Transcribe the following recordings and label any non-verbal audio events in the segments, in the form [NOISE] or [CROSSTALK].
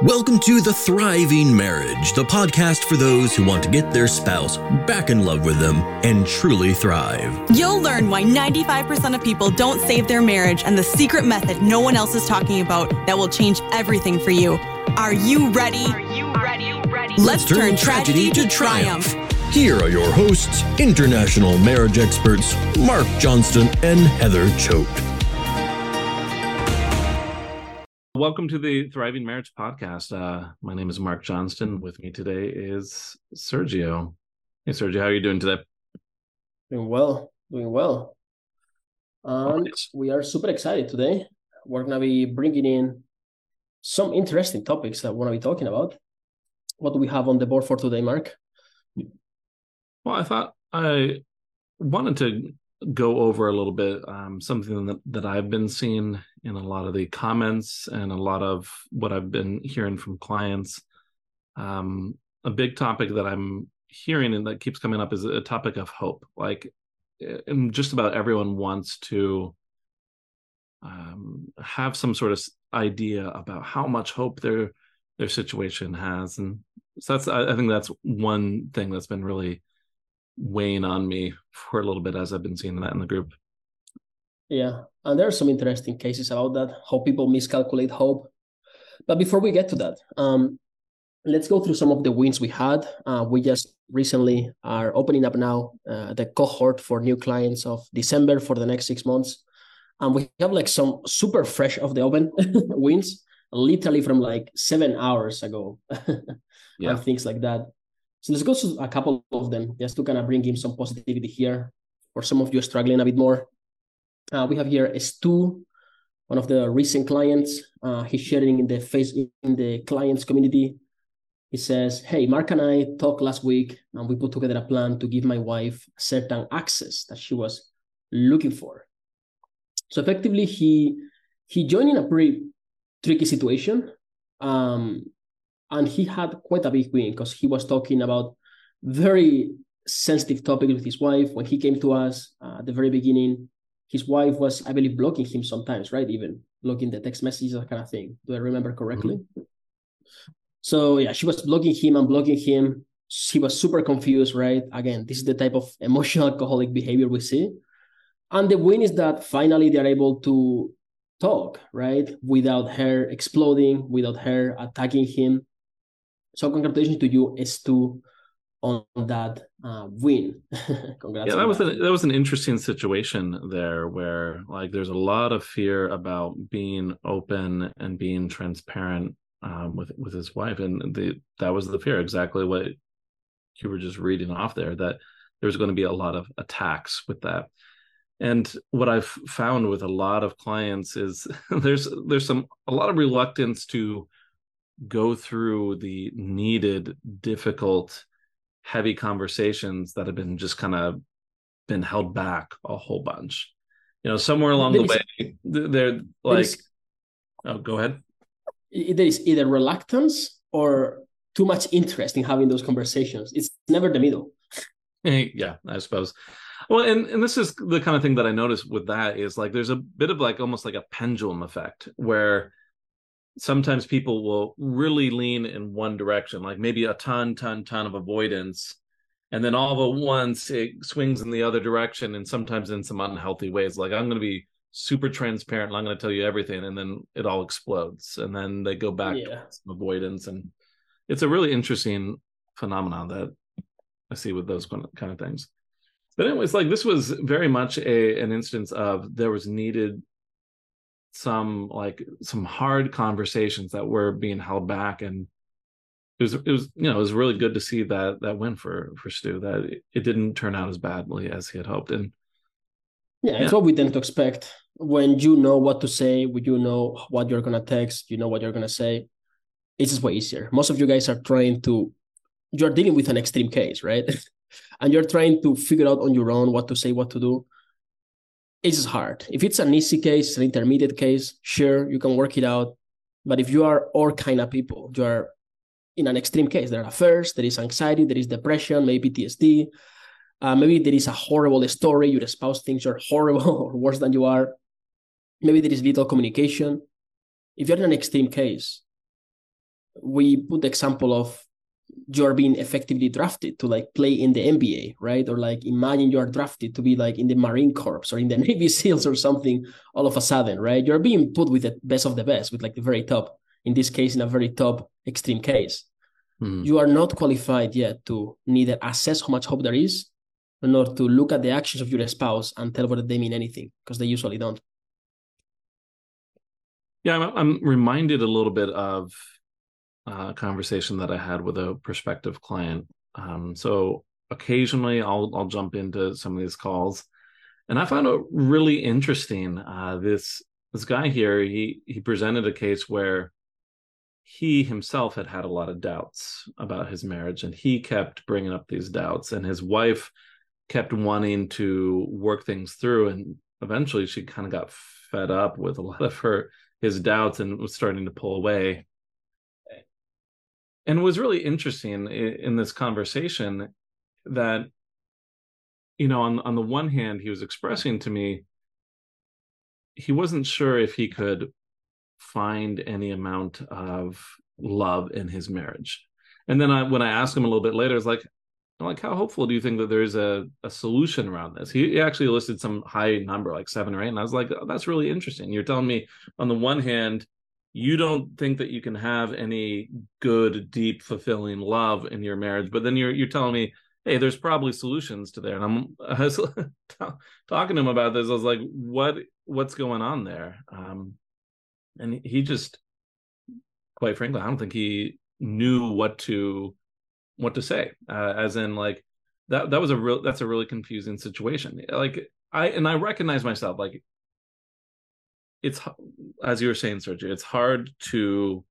Welcome to The Thriving Marriage, the podcast for those who want to get their spouse back in love with them and truly thrive. You'll learn why 95% of people don't save their marriage and the secret method no one else is talking about that will change everything for you. Are you ready? Are you ready? ready? Let's, turn, tragedy, to triumph. Here are your hosts, international marriage experts Mark Johnston and Heather Choate. Welcome to the Thriving Marriage Podcast. Uh, my name is Mark Johnston. With me today is Sergio. Hey, Sergio, how are you doing today? Doing well, doing well. And we are super excited today. We're going to be bringing in some interesting topics that we're going to be talking about. What do we have on the board for today, Mark? Well, I thought I wanted to go over a little bit um, something that, that I've been seeing in a lot of the comments and a lot of what I've been hearing from clients. Um, a big topic that I'm hearing and that keeps coming up is a topic of hope. Like, and just about everyone wants to um, have some sort of idea about how much hope their their situation has, and so that's I, I think that's one thing that's been really weighing on me for a little bit as I've been seeing that in the group. Yeah, and there are some interesting cases about that, how people miscalculate hope. But before we get to that, um, let's go through some of the wins we had. Uh, we just recently are opening up now uh, the cohort for new clients of December for the next six months. And we have like some super fresh of the oven [LAUGHS] wins, literally from like seven hours ago, [LAUGHS] yeah. and things like that. So let's go to a couple of them just to kind of bring in some positivity here for some of you struggling a bit more. Uh, we have here Stu, one of the recent clients. Uh, he's sharing in the face in the clients community. He says, "Hey, Mark and I talked last week, and we put together a plan to give my wife certain access that she was looking for. So effectively, he he joined in a pretty tricky situation. Um, and he had quite a big win because he was talking about very sensitive topics with his wife. When he came to us uh, at the very beginning, his wife was, I believe, blocking him sometimes, right? Even blocking the text messages, that kind of thing. Do I remember correctly? Mm-hmm. So yeah, she was blocking him and blocking him. He was super confused, right? Again, this is the type of [LAUGHS] emotional alcoholic behavior we see. And the win is that finally they're able to talk, right? Without her exploding, without her attacking him. So congratulations to you, Stu, on that uh, win. Congrats. [LAUGHS] Yeah, that was that. A, that was an interesting situation there, where like there's a lot of fear about being open and being transparent um, with with his wife, and the that was the fear. Exactly what you were just reading off there. That there's going to be a lot of attacks with that. And what I've found with a lot of clients is [LAUGHS] there's there's some a lot of reluctance to go through the needed, difficult, heavy conversations that have been just kind of been held back a whole bunch. You know, somewhere along there the way, they're like, oh, go ahead. There is either reluctance or too much interest in having those conversations. It's never the middle. Eh, yeah, I suppose. Well, and, and this is the kind of thing that I notice with that is like there's a bit of like almost like a pendulum effect where sometimes people will really lean in one direction, like maybe a ton, ton, ton of avoidance. And then all at once it swings in the other direction and sometimes in some unhealthy ways. Like I'm going to be super transparent and I'm going to tell you everything. And then it all explodes. And then they go back yeah. to avoidance. And it's a really interesting phenomenon that I see with those kind of things. But anyways, like this was very much a an instance of there was needed some like some hard conversations that were being held back and it was it was you know it was really good to see that that win for for Stu that it, didn't turn out as badly as he had hoped and yeah, yeah, it's what we tend to expect. When you know what to say when you know what you're gonna text you know what you're gonna say it's just way easier. Most of you guys are trying to you're dealing with an extreme case right? [LAUGHS] And you're trying to figure out on your own what to say what to do it's hard. If it's an easy case, an intermediate case, sure, you can work it out. But if you are all kind of people, you are in an extreme case. There are affairs, there is anxiety, there is depression, maybe PTSD. Uh, maybe there is a horrible story. Your spouse thinks you're horrible [LAUGHS] or worse than you are. Maybe there is little communication. If you're in an extreme case, we put the example of you're being effectively drafted to like play in the NBA, right? Or like imagine you are drafted to be like in the Marine Corps or in the [LAUGHS] Navy SEALs or something all of a sudden, right? You're being put with the best of the best, with like the very top, in this case, in a very top extreme case. Mm. You are not qualified yet to neither assess how much hope there is, nor to look at the actions of your spouse and tell whether they mean anything, because they usually don't. Yeah, I'm, I'm reminded a little bit of uh, conversation that I had with a prospective client. Um, so occasionally I'll I'll jump into some of these calls, and I found it really interesting. Uh, this this guy here he he presented a case where he himself had had a lot of doubts about his marriage, and he kept bringing up these doubts, and his wife kept wanting to work things through, and eventually she kind of got fed up with a lot of her his doubts and was starting to pull away and it was really interesting in, in this conversation that you know on on the one hand he was expressing to me he wasn't sure if he could find any amount of love in his marriage. And then I, when i asked him a little bit later it's like like how hopeful do you think that there's a, a solution around this? He, he actually listed some high number like seven or eight and i was like oh, that's really interesting. You're telling me on the one hand you don't think that you can have any good, deep, fulfilling love in your marriage, but then you're you're telling me, hey, there's probably solutions to there. And I'm [LAUGHS] I was talking to him about this. I was like, what what's going on there? Um, and he just, quite frankly, I don't think he knew what to what to say. Uh, as in, like that that was a real that's a really confusing situation. Like I and I recognize myself like it's as you were saying, Sergio, it's hard to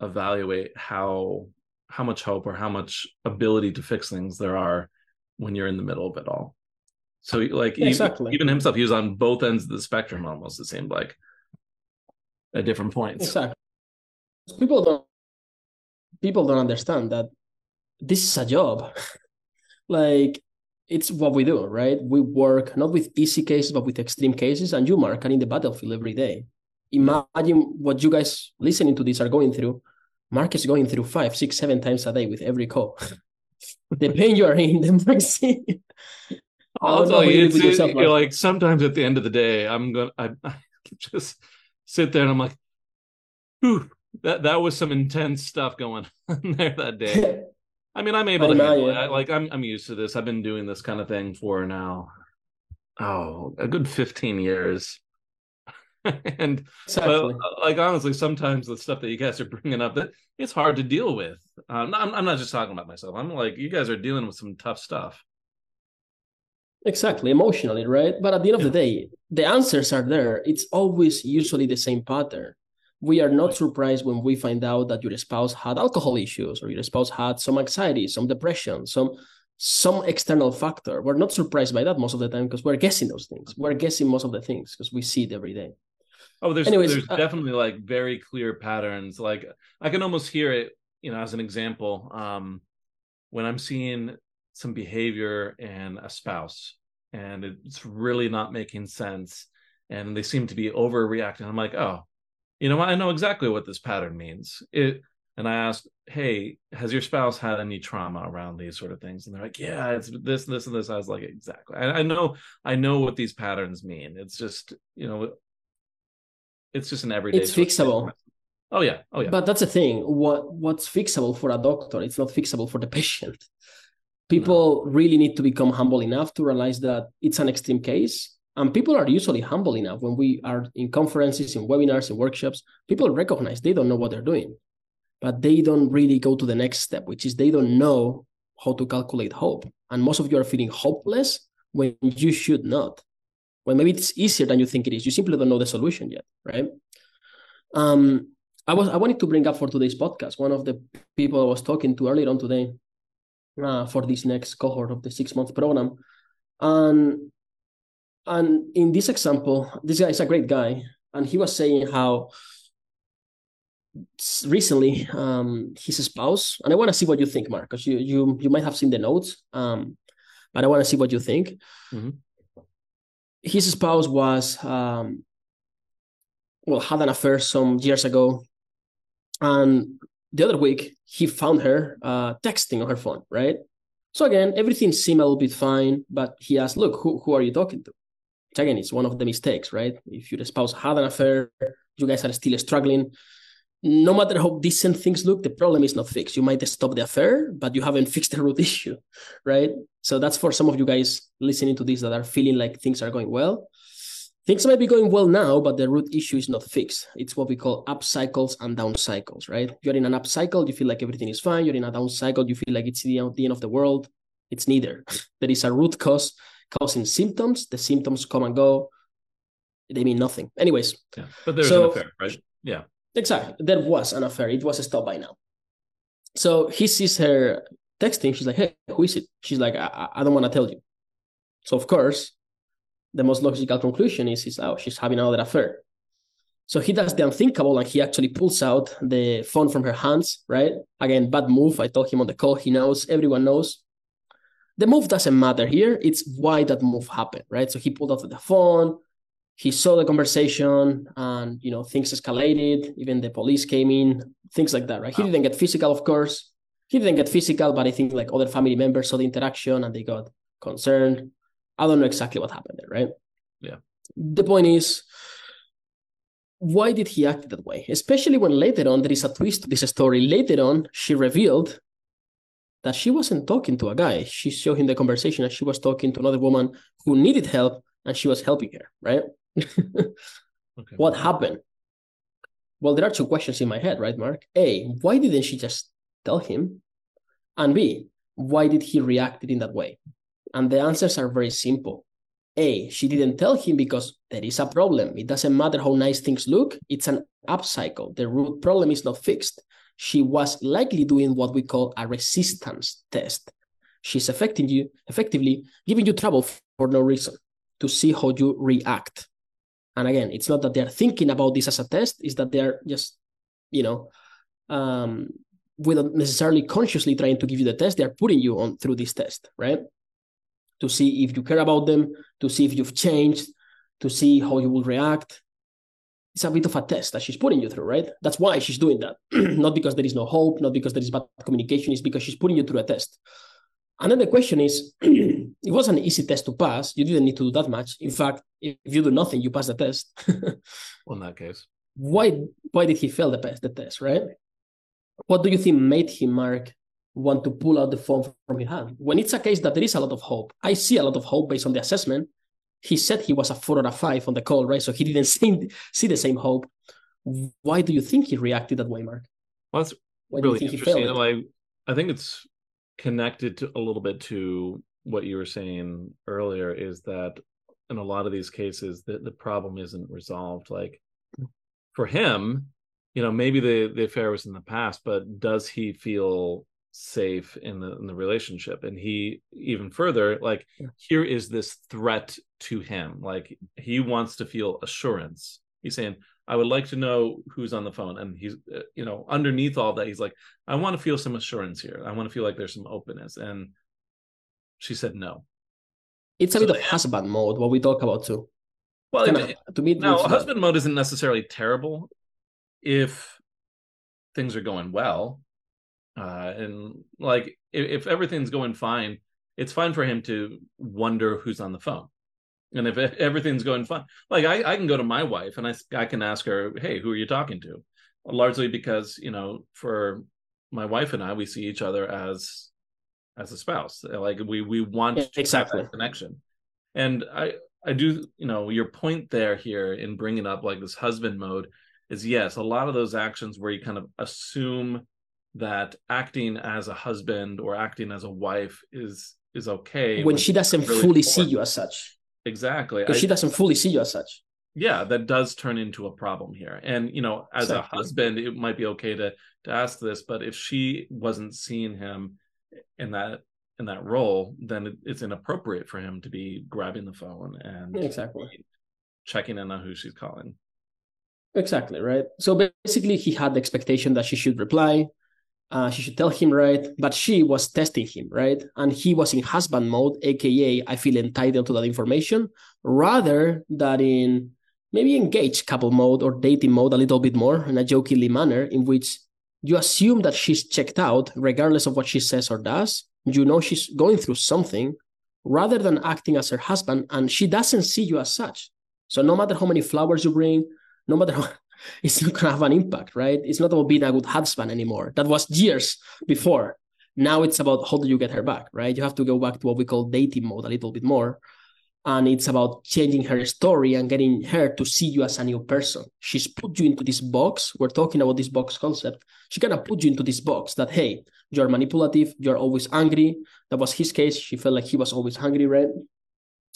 evaluate how how much hope or how much ability to fix things there are when you're in the middle of it all. So like exactly. even, even himself, he was on both ends of the spectrum almost, it seemed like at different points. Exactly. People don't people don't understand that this is a job. [LAUGHS] like it's what we do, right? We work not with easy cases, but with extreme cases. And you, Mark, are in the battlefield every day. Imagine what you guys listening to this are going through. Mark is going through five, six, seven times a day with every call. [LAUGHS] the pain you are in, [LAUGHS] the mercy. I'll tell you, it's, yourself, it, like sometimes at the end of the day, I'm gonna I, [LAUGHS] I just sit there and I'm like, whew, that that was some intense stuff going on there that day. I mean, I'm able to handle it. Like I'm I'm used to this. I've been doing this kind of thing for now, oh, a good 15 years. [LAUGHS] and exactly. like honestly, sometimes the stuff that you guys are bringing up that it's hard to deal with. Um, I'm I'm not just talking about myself. I'm like you guys are dealing with some tough stuff. Exactly, emotionally, right? But at the end of yeah. the day, the answers are there. It's always usually the same pattern we are not surprised when we find out that your spouse had alcohol issues or your spouse had some anxiety, some depression, some some external factor. We're not surprised by that most of the time because we're guessing those things. We're guessing most of the things because we see it every day. Oh, there's Anyways, there's uh, definitely like very clear patterns. Like I can almost hear it, you know, as an example, um, when I'm seeing some behavior in a spouse and it's really not making sense and they seem to be overreacting. I'm like, oh, you know, what? I know exactly what this pattern means. It and I asked, "Hey, has your spouse had any trauma around these sort of things?" And they're like, "Yeah, it's this, this, and this." I was like, "Exactly. I, I know, I know what these patterns mean. It's just, you know, it's just an everyday. It's fixable. Oh yeah, oh yeah. But that's the thing. What what's fixable for a doctor, it's not fixable for the [LAUGHS] patient. People no. really need to become humble enough to realize that it's an extreme case and people are usually humble enough when we are in conferences, in webinars, in workshops. People recognize they don't know what they're doing, but they don't really go to the next step, which is they don't know how to calculate hope. And most of you are feeling hopeless when you should not. When maybe it's easier than you think it is. You simply don't know the solution yet, right? Um, I was I wanted to bring up for today's podcast one of the people I was talking to earlier on today uh, for this next cohort of the six month program, and and in this example, this guy is a great guy, and he was saying how recently um, his spouse, and I want to see what you think, Mark, because you you you might have seen the notes, um, but I want to see what you think. Mm-hmm. His spouse was um, well had an affair some years ago, and the other week, he found her uh, texting on her phone, right? So again, everything seemed a little bit fine, but he asked, "Look, who who are you talking to?" Again, it's one of the mistakes, right? If your spouse had an affair, you guys are still struggling. No matter how decent things look, the problem is not fixed. You might stop the affair, but you haven't [LAUGHS] fixed the root issue, right? So that's for some of you guys listening to this that are feeling like things are going well. Things might be going well now, but the root issue is not fixed. It's what we call up cycles and down cycles, right? You're in an up cycle, you feel like everything is fine. You're in a down cycle, you feel like it's the, the end of the world. It's neither. [LAUGHS] there is a root cause causing symptoms. The symptoms come and go. They mean nothing. Anyways. Yeah. But there's so, an affair, right? Yeah. Exactly. There was an affair. It was stopped by now. So he sees her texting. She's like, hey, who is it? She's like, I, I don't want to tell you. So of course, the most logical conclusion is, is oh, she's having another affair. So he does the unthinkable and he actually pulls out the phone from her hands, right? Again, bad move. I told him on the call, he knows, everyone knows. The move doesn't matter here. It's why that move happened, right? So he pulled out the phone, he saw the conversation, and you know, things escalated. Even the police came in, things like that, right? He didn't get physical, of course. He didn't get physical, but I think like other family members saw the interaction and they got concerned. I don't know exactly what happened there, right? Yeah. The point is, why did he act that way? Especially when later on there is a twist to this story. Later on, she revealed that she wasn't talking to a guy. She showed him the conversation and she was talking to another woman who needed help and she was helping her, right? [LAUGHS] okay. What happened? Well, there are two questions in my head, right, Mark? A, why didn't she just tell him? And B, why did he react in that way? And the answers are very simple. A, she didn't tell him because there is a problem. It doesn't matter how nice things look, it's an upcycle. The root problem is not fixed. She was likely doing what we call a resistance test. She's affecting you, effectively giving you trouble for no reason to see how you react. And again, it's not that they're thinking about this as a test, it's that they're just, you know, um, without necessarily consciously trying to give you the test, they're putting you on through this test, right? to see if you care about them, to see if you've changed, to see how you will react. It's a bit of a test that she's putting you through, right? That's why she's doing that. [CLEARS THROAT] not because there is no hope, not because there is bad communication, it's because she's putting you through a test. And then the question is, [CLEARS THROAT] it was an easy test to pass. You didn't need to do that much. In fact, if you do nothing, you pass the test. [LAUGHS] well, in that case, why why did he fail the test? The test, right? What do you think made him mark want to pull out the phone from his hand. When it's a case that there is a lot of hope, I see a lot of hope based on the assessment. He said he was a four out of five on the call, right? So he didn't [LAUGHS] see, see the same hope. Why do you think he reacted that way, Mark? Well, that's Why really you interesting. He failed I, I think it's connected to a little bit to what you were saying earlier is that in a lot of these cases the, the problem isn't resolved like for him you know maybe the the affair was in the past but does he feel safe in the in the relationship. And he even further like yeah. here is this threat to him. Like he wants to feel assurance. He's saying i would like to know who's on the phone. And he's uh, you know underneath all that he's like i want to feel some assurance here. I want to feel like there's some openness. And she said no. It's a so bit of husband mode what we talk about too. Well it, to me now husband mode isn't necessarily terrible if things are going well uh, and like if, if everything's going fine, it's fine for him to wonder who's on the phone. And if [LAUGHS] everything's going fine, like I, I can go to my wife and I, I can ask her, hey, who are you talking to? Largely because, you know, for my wife and I, we see each other as as a spouse. Like we we want yeah, exactly connection. And I I do, you know, your point there here in bringing up like this husband mode is yes, a lot of those actions where you kind of assume that acting as a husband or acting as a wife is is okay when she doesn't really fully important. see you as such. Exactly. Because she doesn't fully see you as such. Yeah that does turn into a problem here. And you know as exactly. a husband it might be okay to to ask this but if she wasn't seeing him in that in that role then it's inappropriate for him to be grabbing the phone and exactly. checking in on who she's calling. Exactly right? So basically he had the expectation that she should reply uh, she should tell him right? But she was testing him right? And he was in husband mode aka i feel entitled to that information rather than in maybe engaged couple mode or dating mode a little bit more in a jokingly manner in which you assume that she's checked out regardless of what she says or does. You know she's going through something rather than acting as her husband and she doesn't see you as such. So no matter how many flowers you bring no matter how it's not going to have an impact right it's not about being a good husband anymore that was years before now it's about how do you get her back right you have to go back to what we call dating mode a little bit more and it's about changing her story and getting her to see you as a new person. She's put you into this box. We're talking about this box concept. She kind of put you into this box that, hey, you're manipulative, you're always angry. That was his case. She felt like he was always hungry, right?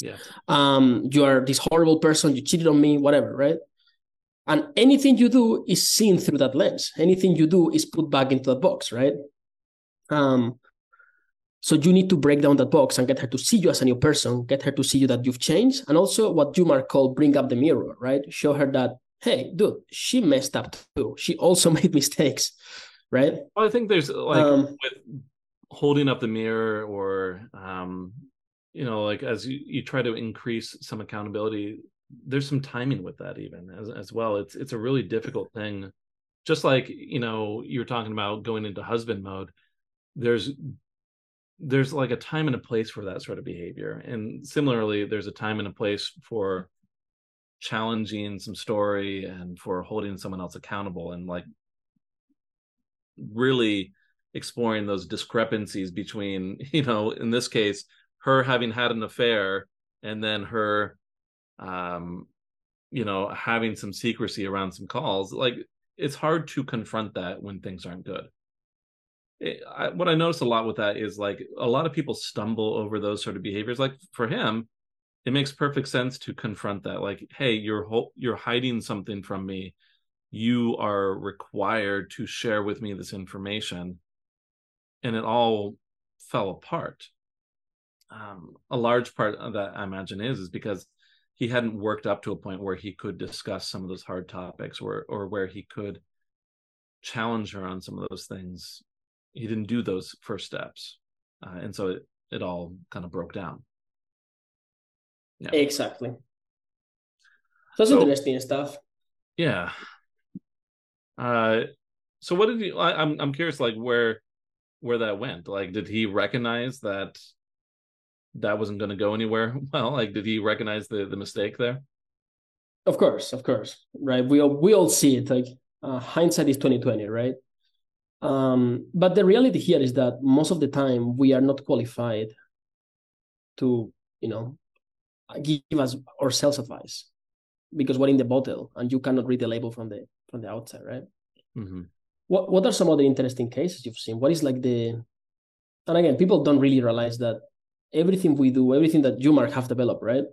Yeah. Um, you are this horrible person, you cheated on me, whatever, right? And anything you do is seen through that lens. Anything you do is put back into that box, right? Um, so you need to break down that box and get her to see you as a new person, get her to see you that you've changed. And also what you might call bring up the mirror, right? Show her that, hey, dude, she messed up too. She also [LAUGHS] made mistakes, right? Well, I think there's like um, with holding up the mirror or um, you know, like as you, you try to increase some accountability, there's some timing with that even as as well. It's it's a really difficult thing. Just like, you know, you were talking about going into husband mode, there's there's like a time and a place for that sort of behavior and similarly there's a time and a place for challenging some story and for holding someone else accountable and like really exploring those discrepancies between [LAUGHS] you know in this case her having had an affair and then her um you know having some secrecy around some calls like it's hard to confront that when things aren't good it, I, what I notice a lot with that is like a lot of people stumble over those sort of behaviors. Like for him, it makes perfect sense to confront that. Like, hey, you're ho- you're hiding something from me. You are required to share with me this information, and it all fell apart. Um, a large part of that, I imagine, is is because he hadn't worked up to a point where he could discuss some of those hard topics, or or where he could challenge her on some of those things. He didn't do those first steps uh, and so it, it all kind of broke down. Yeah. Exactly. That's so, interesting stuff. Yeah. Uh so what did you I, i'm i'm curious like where where that went? Like did he recognize that that wasn't going to go anywhere [LAUGHS] well like did he recognize the the mistake there of course of course right we all we all see it like uh, hindsight is 2020 right um, but the reality here is that most of the time we are not qualified to, you know, give us ourselves advice because we're in the bottle and you cannot read the label from the from the outside, right? Mm-hmm. What What are some other interesting cases you've seen? What is like the and again, people don't really realize that everything we do, everything that you, Mark, have developed, right,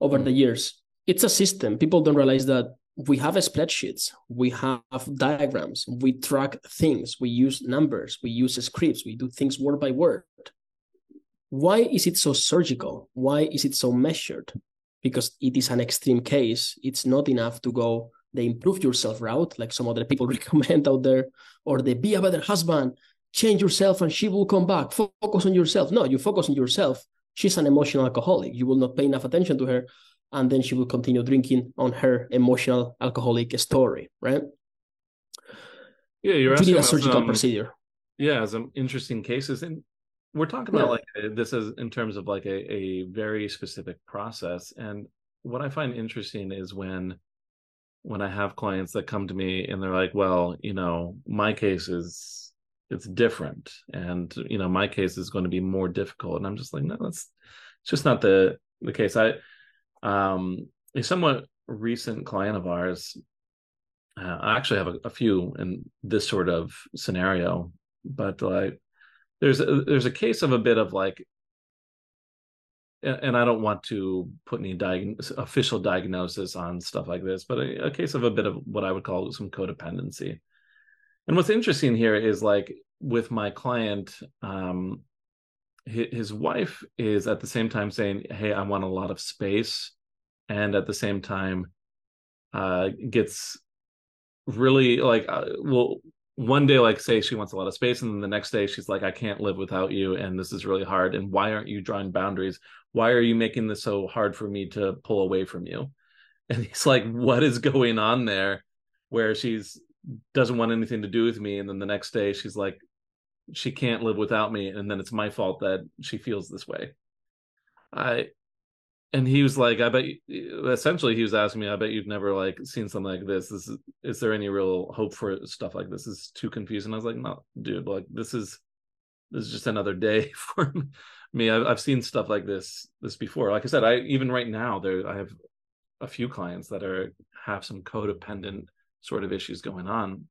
over mm-hmm. the years, it's a system. People don't realize that we have spreadsheets, we have diagrams, we track things, we use numbers, we use scripts, we do things word by word. Why is it so surgical? Why is it so measured? Because it is an extreme case. It's not enough to go the improve yourself route, like some other people [LAUGHS] recommend out there, or the be a better husband, change yourself and she will come back. Focus on yourself. No, you focus on yourself. She's an emotional alcoholic. You will not pay enough attention to her and then she will continue drinking on her emotional alcoholic story, right? Yeah, you're asking a surgical some, procedure. Yeah, some interesting cases, and we're talking about yeah. like uh, this is in terms of like a, a very specific process. And what I find interesting is when when I have clients that come to me and they're like, "Well, you know, my case is it's different, and you know, my case is going to be more difficult," and I'm just like, "No, that's it's just not the the case." I um, a somewhat recent client of ours, uh, I actually have a, a, few in this sort of scenario, but like there's a, there's a case of a bit of like, and I don't want to put any diag- official diagnosis on stuff like this, but a, a case of a bit of what I would call some codependency. And what's interesting here is like with my client, um, his wife is at the same time saying, "Hey, I want a lot of space," and at the same time, uh, gets really like, uh, well, one day like say she wants a lot of space, and then the next day she's like, "I can't live without you, and this is really hard. And why aren't you drawing boundaries? Why are you making this so hard for me to pull away from you?" And he's like, "What is going on there?" Where she's doesn't want anything to do with me. And then the next day she's like she can't live without me. And then it's my fault that she feels this way. I and he was like i bet you, essentially he was asking me i bet you've never like seen something like this. This is is there any real hope for stuff like this, this is too confusing. I was like no dude like this is this is just another day [LAUGHS] for me. I've, I've seen stuff like this this before. Like i said i even right now there i have a few clients that are have some codependent sort of issues going on.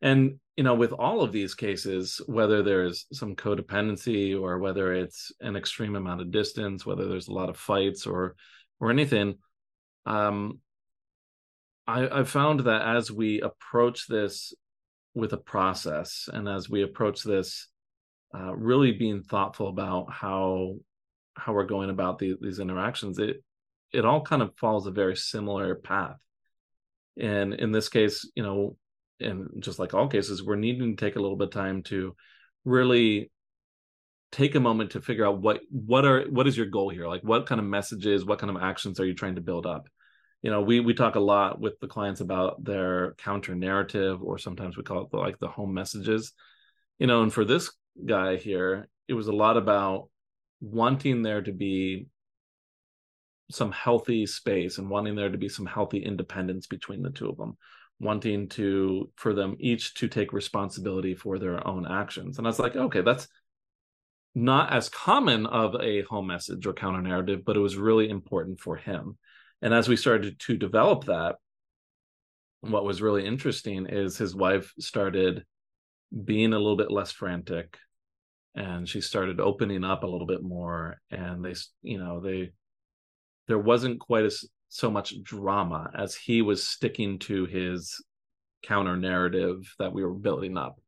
And you know with all of these cases whether there's some codependency or whether it's an extreme amount of distance whether there's a lot of fights or or anything um i i've found that as we approach this with a process and as we approach this uh, really being thoughtful about how how we're going about the, these interactions it it all kind of follows a very similar path and in this case you know and just like all cases we're needing to take a little bit of time to really take a moment to figure out what what are what is your goal here? Like what kind of messages what kind of actions are you trying to build up? You know we we talk a lot with the clients about their counter narrative or sometimes we call it the, like the home messages. You know and for this guy here it was a lot about wanting there to be some healthy space and wanting there to be some healthy independence between the two of them wanting to for them each to take responsibility for their own actions. And i was like okay that's not as common of a home message or counter narrative but it was really important for him. And as we started to develop that what was really interesting is his wife started being a little bit less frantic and she started opening up a little bit more and they you know they there wasn't quite as so much drama as he was sticking to his counter narrative that we were building up.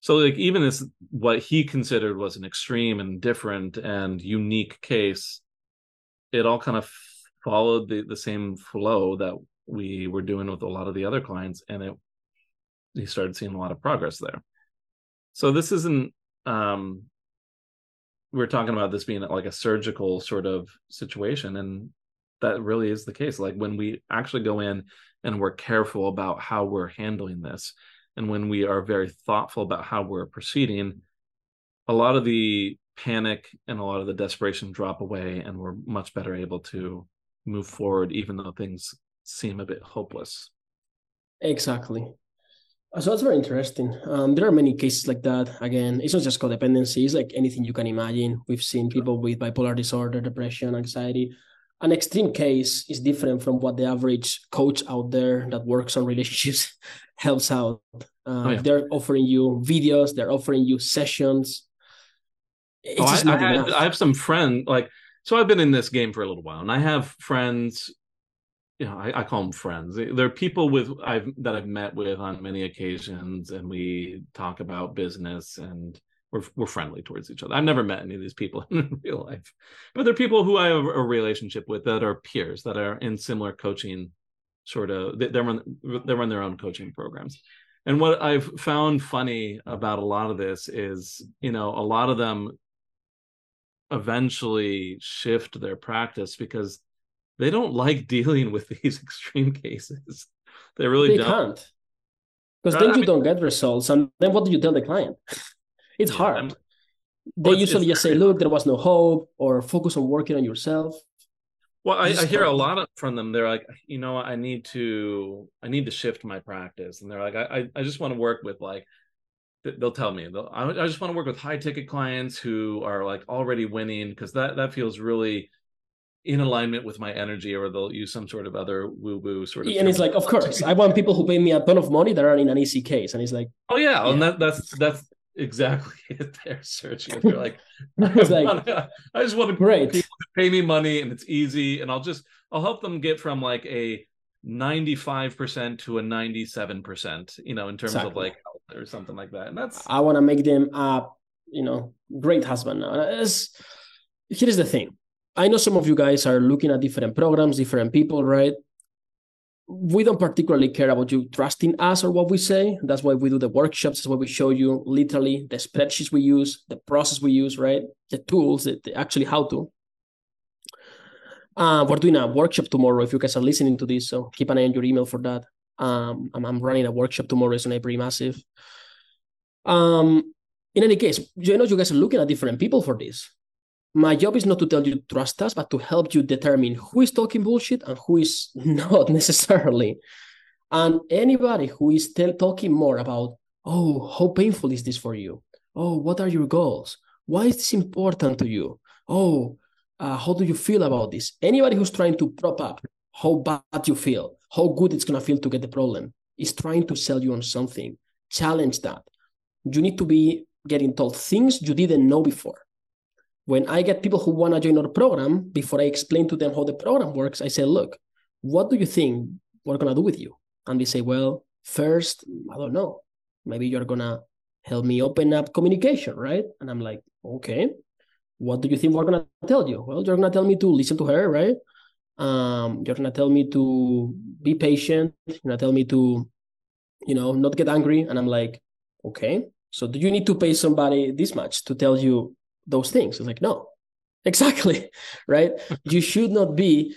So like even this what he considered was an extreme and different and unique case it all kind of followed the the same flow that we were doing with a lot of the other clients and it he started seeing a lot of progress there. So this isn't um we're talking about this being like a surgical sort of situation and that really is the case. Like when we actually go in and we're careful about how we're handling this and when we are very thoughtful about how we're proceeding a lot of the panic and a lot of the desperation drop away and we're much better able to move forward even though things seem a bit hopeless. Exactly so that's very interesting. Um, there are many cases like that. Again, it's not just codependency; it's like anything you can imagine. We've seen people with bipolar disorder, depression, anxiety. An extreme case is different from what the average coach out there that works on relationships [LAUGHS] helps out. Uh, oh, yeah. They're offering you videos, they're offering you sessions. It's oh, I, I, I have some friends like so. I've been in this game for a little while, and I have friends you know, I, I, call them friends. They're people with I've that I've met with on many occasions, and we talk about business, and we're we're friendly towards each other. I've never met any of these people [LAUGHS] in real life, but they're people who I have a relationship with that are peers that are in similar coaching, sort of. They, they run they run their own coaching programs, and what I've found funny about a lot of this is, you know, a lot of them eventually shift their practice because they don't like dealing with these [LAUGHS] extreme cases. They really they don't. can't. Because uh, then I you mean, don't get results. And then what do you tell the client? [LAUGHS] it's yeah, hard. I'm, they well, usually just say, look, there was no hope, or focus on working on yourself. Well, I, I hear a lot of, from them. They're like, you know, I need to, I need to shift my practice, and they're like, I, I just want to work with like, they'll tell me, they'll, I, I just want to work with high ticket clients who are like already winning because that that feels really in alignment with my energy or they'll use some sort of other woo woo sort of and it's like of course. I want people who pay me a ton of money that are in an easy case. And he's like oh yeah, yeah. and that that's that's exactly [LAUGHS] it they're searching [LAUGHS] they're like, [LAUGHS] I, like wanna, I just want to great. people to pay me money and it's easy and i'll just i'll help them get from like a 95% to a 97% you know in terms exactly. of like health or something like that. And that's i want to make them a you know great husband it's, here's the thing I know some of you guys are looking at different programs, different people, right? We don't particularly care about you trusting us or what we say. That's why we do the workshops. That's why we show you literally the spreadsheets we use, the process we use, right? The tools, the, the actually how to. Uh, we're doing a workshop tomorrow if you guys are listening to this, so keep an eye on your email for that. Um, I'm, I'm running a workshop tomorrow. It's be pretty massive. Um, in any case, you know, you guys are looking at different people for this. My job is not to tell you to trust us, but to help you determine who is talking bullshit and who is [LAUGHS] not necessarily. And anybody who is tell, talking more about, oh, how painful is this for you? Oh, what are your goals? Why is this important to you? Oh, uh, how do you feel about this? Anybody who's trying to prop up how bad you feel, how good it's going to feel to get the problem, is trying to sell you on something. Challenge that. You need to be getting told things you didn't know before. When I get people who want to join our program, before I explain to them how the program works, I say, look, what do you think we're going to do with you? And they say, well, first, I don't know. Maybe you're going to help me open up communication, right? And I'm like, okay, what do you think we're going to tell you? Well, you're going to tell me to listen to her, right? Um, you're going to tell me to be patient. You're going to tell me to, you know, not get angry. And I'm like, okay, so do you need to pay somebody this much to tell you those things? It's like, no, [LAUGHS] exactly, right? [LAUGHS] you should not be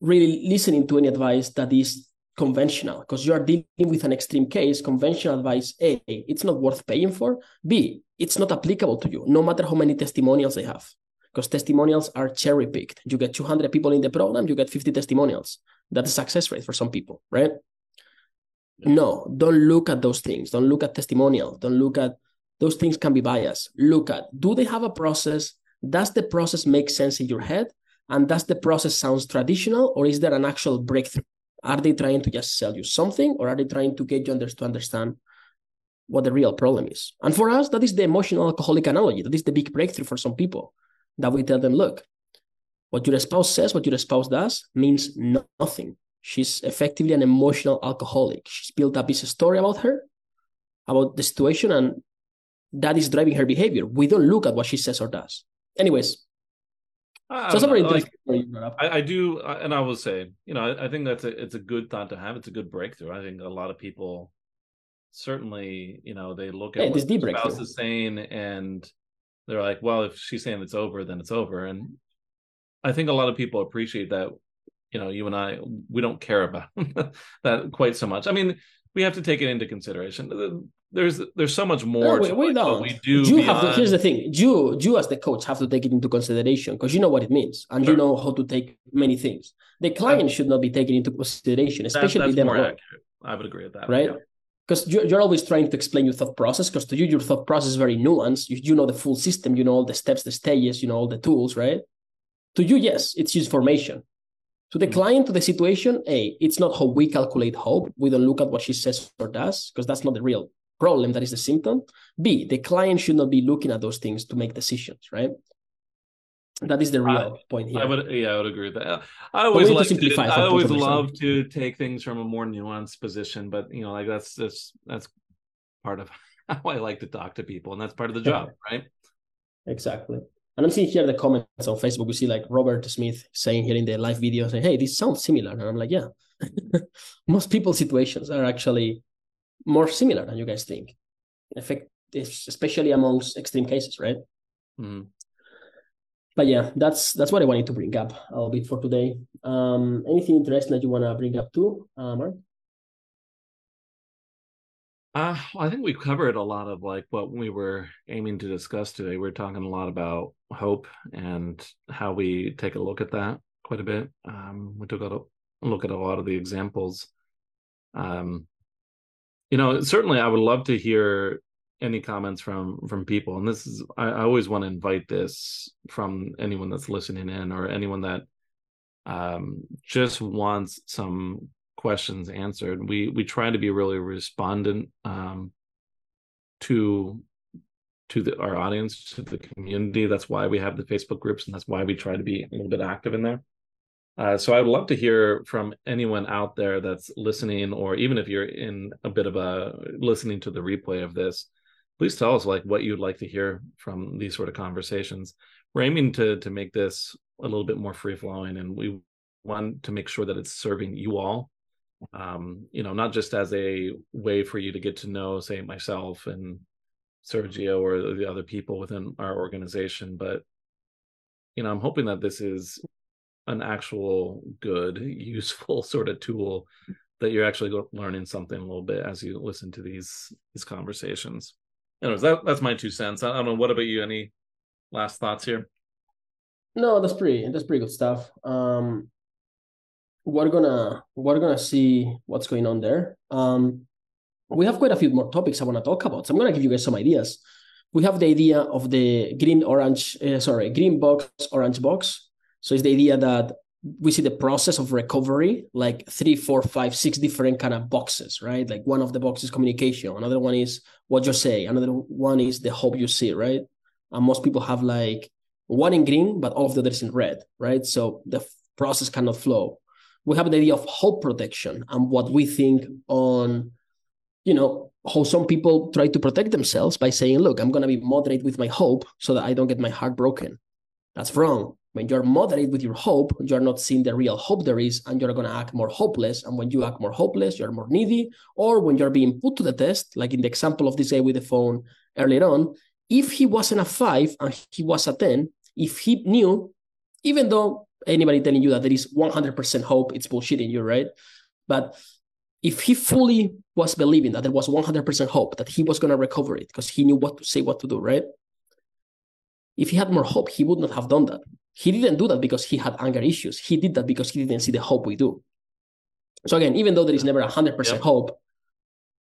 really listening to any advice that is conventional because you are dealing with an extreme case. Conventional advice, A, it's not worth paying for. B, it's not applicable to you, no matter how many testimonials they have. Because testimonials are cherry picked. You get 200 people in the program, you get 50 testimonials. That's a success rate for some people, right? No, don't look at those things. Don't look at testimonial. Don't look at those things can be biased. Look at do they have a process? Does the process make sense in your head? And does the process sounds traditional or is there an actual breakthrough? Are they trying to just sell you something or are they trying to get you to understand what the real problem is? And for us, that is the emotional alcoholic analogy. That is the big breakthrough for some people that we tell them, look, what your spouse says, what your spouse does means nothing. She's effectively an emotional alcoholic. She's built up this story about her, about the situation, and that is driving her behavior. We don't look at what she says or does. Anyways, I, so very like, I, I, do, and I will say, you know, I, I, think that's a it's a good thought to have. It's a good breakthrough. I think a lot of people certainly, you know, they look at yeah, what the spouse is saying, and they're like, well, if she's saying it's over, then it's over. And I think a lot of people appreciate that you know you and i we don't care about [LAUGHS] that quite so much i mean we have to take it into consideration there's there's so much more no, we, we don't we do you beyond... have to here's the thing you you as the coach have to take it into consideration because you know what it means and sure. you know how to take many things the client should not be taken into consideration especially that, that's more accurate. i would agree with that right because yeah. you're, you're always trying to explain your thought process because to you your thought process is very nuanced you, you know the full system you know all the steps the stages you know all the tools right to you yes it's just formation to the mm. client, to the situation, A, it's not how we calculate hope. We don't look at what she says or does, because that's not the real problem. That is the symptom. B, the client should not be looking at those things to make decisions, right? That is the real I, point here. I would, yeah, I would agree with that. I always like to simplify. To, I always love to take things from a more nuanced position, but you know, like that's that's that's part of [LAUGHS] how I like to talk to people, and that's part of the job, right? Exactly. And I'm seeing here the comments on Facebook. We see like Robert Smith saying here in the live video, saying, "Hey, this sounds similar," and I'm like, "Yeah." [LAUGHS] Most people's situations are actually more similar than you guys think. In fact, especially amongst extreme cases, right? Mm. But yeah, that's that's what I wanted to bring up a little bit for today. Um, anything interesting that you want to bring up too, uh, Mark? Uh, I think we covered a lot of like what we were aiming to discuss today. We are talking a lot about hope and how we take a look at that quite a bit. Um, we took a look at a lot of the examples. Um, you know, certainly I would love to hear any comments from from people. And this is I, I always want to invite this from anyone that's listening in or anyone that um, just wants some questions answered. We we try to be really respondent um, to to the, our audience, to the community. That's why we have the Facebook groups, and that's why we try to be a little bit active in there. Uh, so I would love to hear from anyone out there that's listening, or even if you're in a bit of a listening to the replay of this, please tell us like what you'd like to hear from these sort of conversations. We're aiming to to make this a little bit more free flowing, and we want to make sure that it's serving you all um, you know, not just as a way for you to get to know, say, myself and Sergio or the other people within our organization, but you know, I'm hoping that this is an actual good, [LAUGHS] useful sort of tool that you're actually learning something a little bit as you listen to these these conversations. Anyways, that, that's my two cents. I don't know. What about you? Any last thoughts here? No, that's pretty that's pretty good stuff. Um, we're gonna we're gonna see what's going on there. Um, we have quite a few more topics I want to talk about. So I'm gonna give you guys some ideas. We have the idea of the green orange, uh, sorry, green box, orange box. So it's the idea that we see the process of recovery like three four five six different kind of boxes right? Like one of the boxes communication another one is what you say another one is the hope you see right? And most people have like one in green but all of the others in red right? So the process cannot flow. We have the idea of hope protection and what we think on you know how some people try to protect themselves by saying look i'm going to be moderate with my hope so that i don't get my heart broken. That's wrong when you're moderate with your hope, you're not seeing the real hope there is, and you're going to act more hopeless. And when you act more hopeless, you're more needy. Or when you're being put to the test, like in the example of this guy with the phone earlier on, if he wasn't a five and he was a 10, if he knew, even though anybody telling you that there is 100% hope, it's bullshitting you, right? But if he fully was believing that there was 100% hope that he was going to recover it because he knew what to say, what to do, right? If he had more hope, he would not have done that. He didn't do that because he had anger issues. He did that because he didn't see the hope we do. So again, even though there is never 100% yep. hope,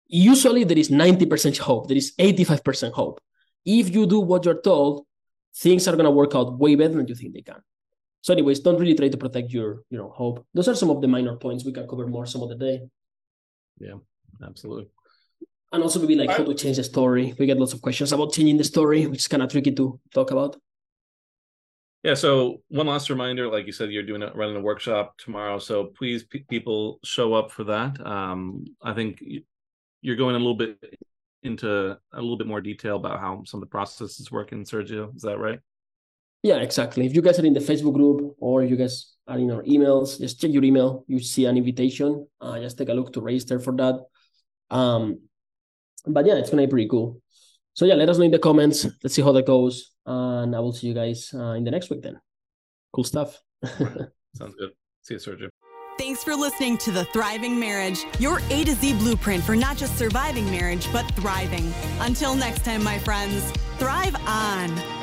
usually there is 90% hope. There is 85% hope. If you do what you're told, things are going to work out way better than you think they can. So anyways, don't really try to protect your, you know, hope. Those are some of the minor points. We can cover more some of the day. Yeah, absolutely. And also maybe like how to change the story. We get lots of questions about changing the story, which is kind of tricky to talk about. Yeah. So one last reminder, like you said, you're doing a, running a workshop tomorrow, so please p- people show up for that. Um, I think you're going a little bit into a little bit more detail about how some of the processes work in Sergio. Is that right? Yeah, exactly. If you guys are in the Facebook group or you guys are in our emails, just check your email. You see an invitation. Uh, just take a look to register for that. Um, but yeah, it's gonna be pretty cool. So yeah, let us know in the comments. Let's see how that goes. And I will see you guys uh, in the next week then. Cool stuff. [LAUGHS] Sounds good. See you, Sergio. Thanks for listening to The Thriving Marriage, your A to Z blueprint for not just surviving marriage, but thriving. Until next time, my friends, thrive on.